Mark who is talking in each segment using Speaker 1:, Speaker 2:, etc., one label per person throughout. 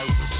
Speaker 1: Soap.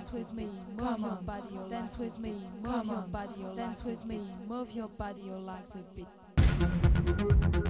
Speaker 2: Dance with me, move your body, dance with me, move your body, dance with me, move your body, your legs a bit.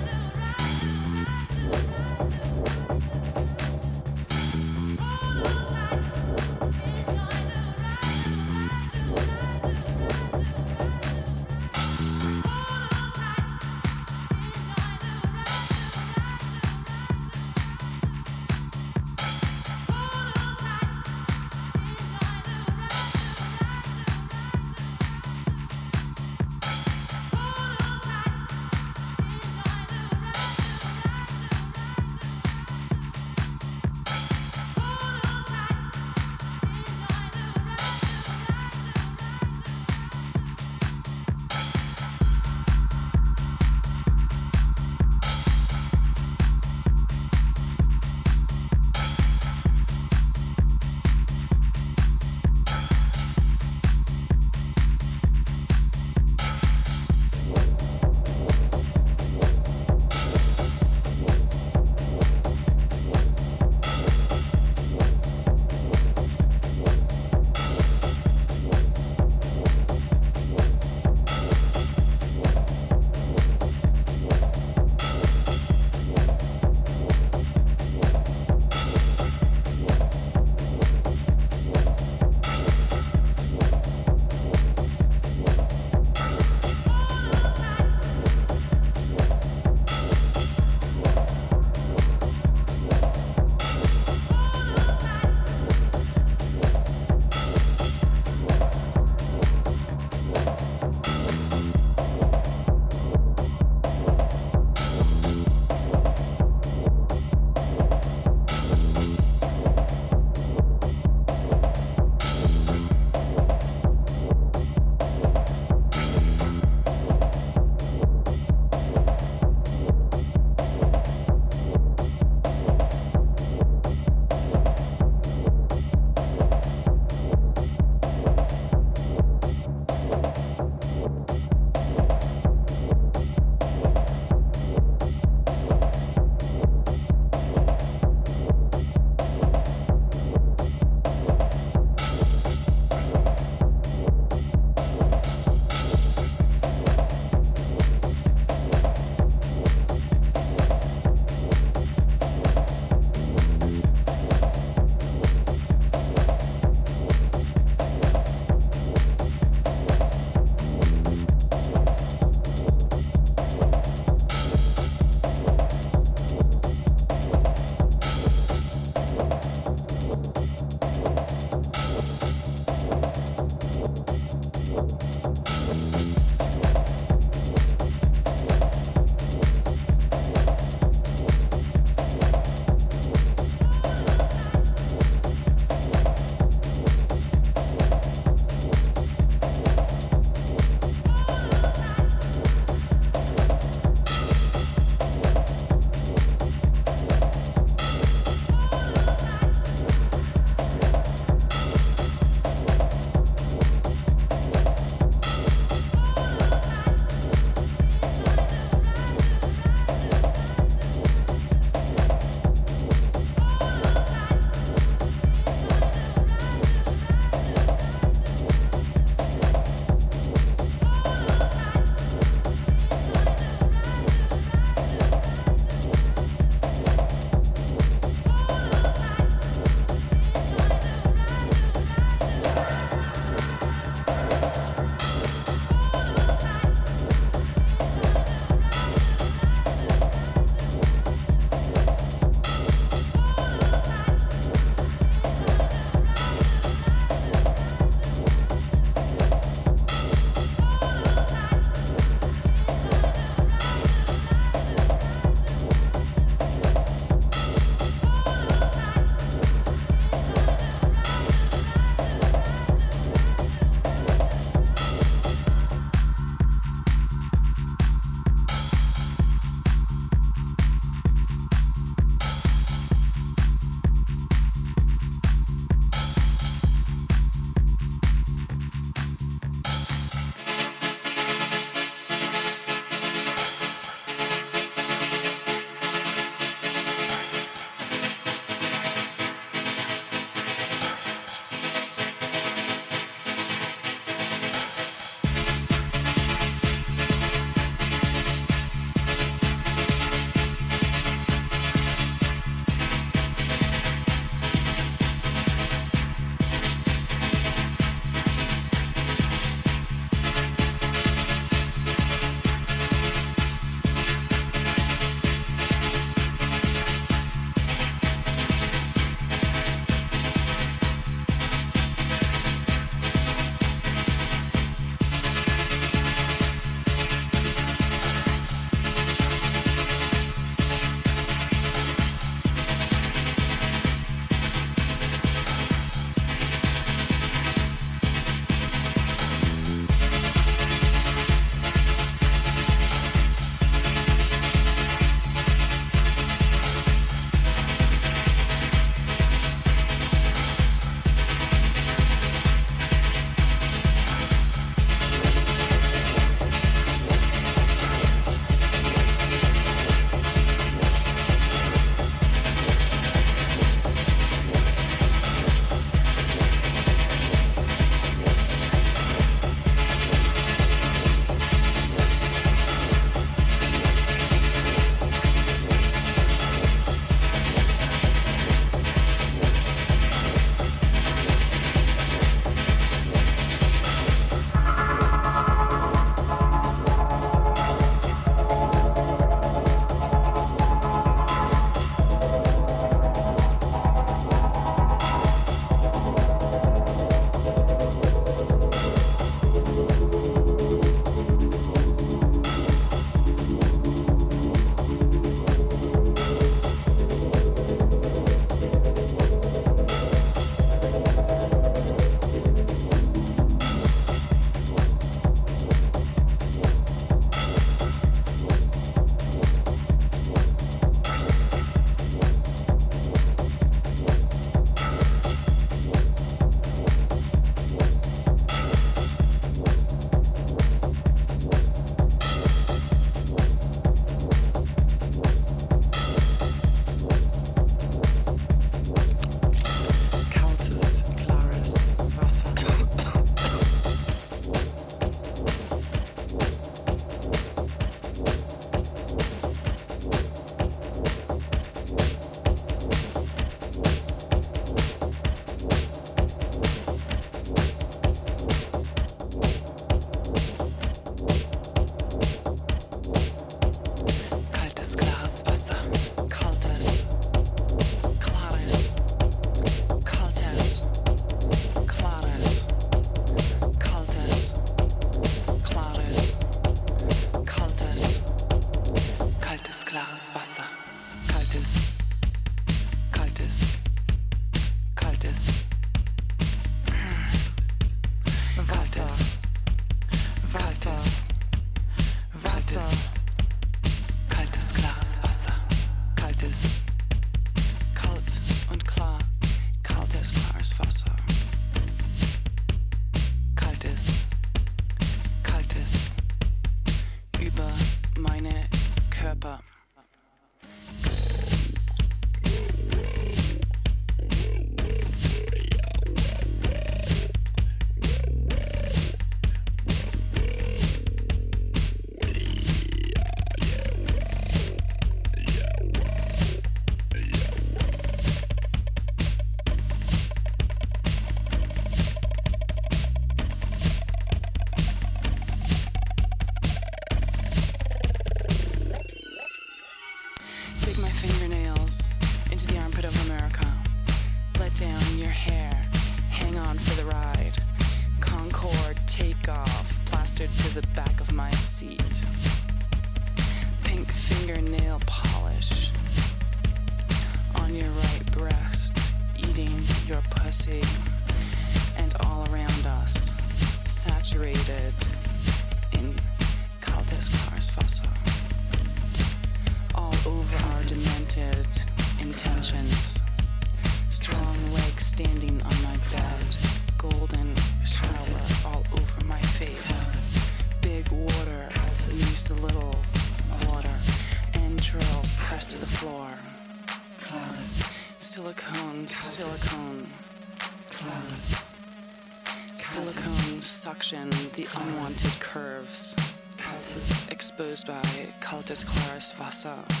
Speaker 3: Cultus Claris Vasa.